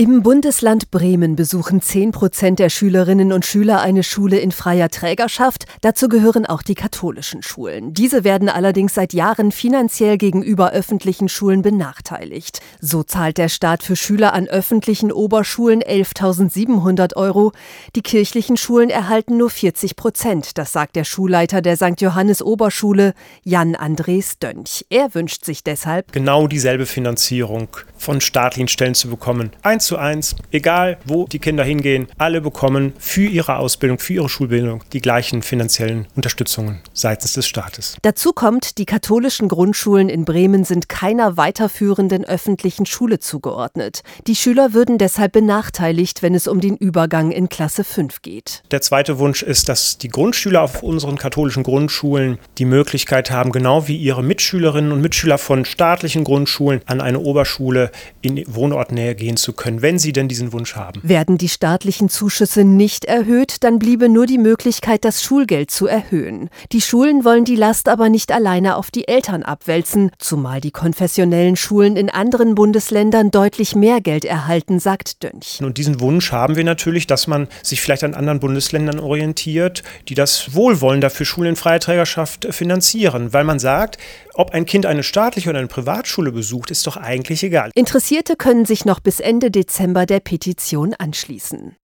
Im Bundesland Bremen besuchen 10 Prozent der Schülerinnen und Schüler eine Schule in freier Trägerschaft. Dazu gehören auch die katholischen Schulen. Diese werden allerdings seit Jahren finanziell gegenüber öffentlichen Schulen benachteiligt. So zahlt der Staat für Schüler an öffentlichen Oberschulen 11.700 Euro. Die kirchlichen Schulen erhalten nur 40 Prozent. Das sagt der Schulleiter der St. Johannes Oberschule, Jan Andres Dönch. Er wünscht sich deshalb genau dieselbe Finanzierung von staatlichen Stellen zu bekommen. Eins zu eins, egal wo die Kinder hingehen, alle bekommen für ihre Ausbildung, für ihre Schulbildung die gleichen finanziellen Unterstützungen seitens des Staates. Dazu kommt, die katholischen Grundschulen in Bremen sind keiner weiterführenden öffentlichen Schule zugeordnet. Die Schüler würden deshalb benachteiligt, wenn es um den Übergang in Klasse 5 geht. Der zweite Wunsch ist, dass die Grundschüler auf unseren katholischen Grundschulen die Möglichkeit haben, genau wie ihre Mitschülerinnen und Mitschüler von staatlichen Grundschulen an eine Oberschule in Wohnortnähe gehen zu können wenn sie denn diesen Wunsch haben. Werden die staatlichen Zuschüsse nicht erhöht, dann bliebe nur die Möglichkeit, das Schulgeld zu erhöhen. Die Schulen wollen die Last aber nicht alleine auf die Eltern abwälzen, zumal die konfessionellen Schulen in anderen Bundesländern deutlich mehr Geld erhalten, sagt Dönch. Und diesen Wunsch haben wir natürlich, dass man sich vielleicht an anderen Bundesländern orientiert, die das wohlwollender für Schulen in freier Trägerschaft finanzieren, weil man sagt, ob ein Kind eine staatliche oder eine Privatschule besucht, ist doch eigentlich egal. Interessierte können sich noch bis Ende Dezember der Petition anschließen.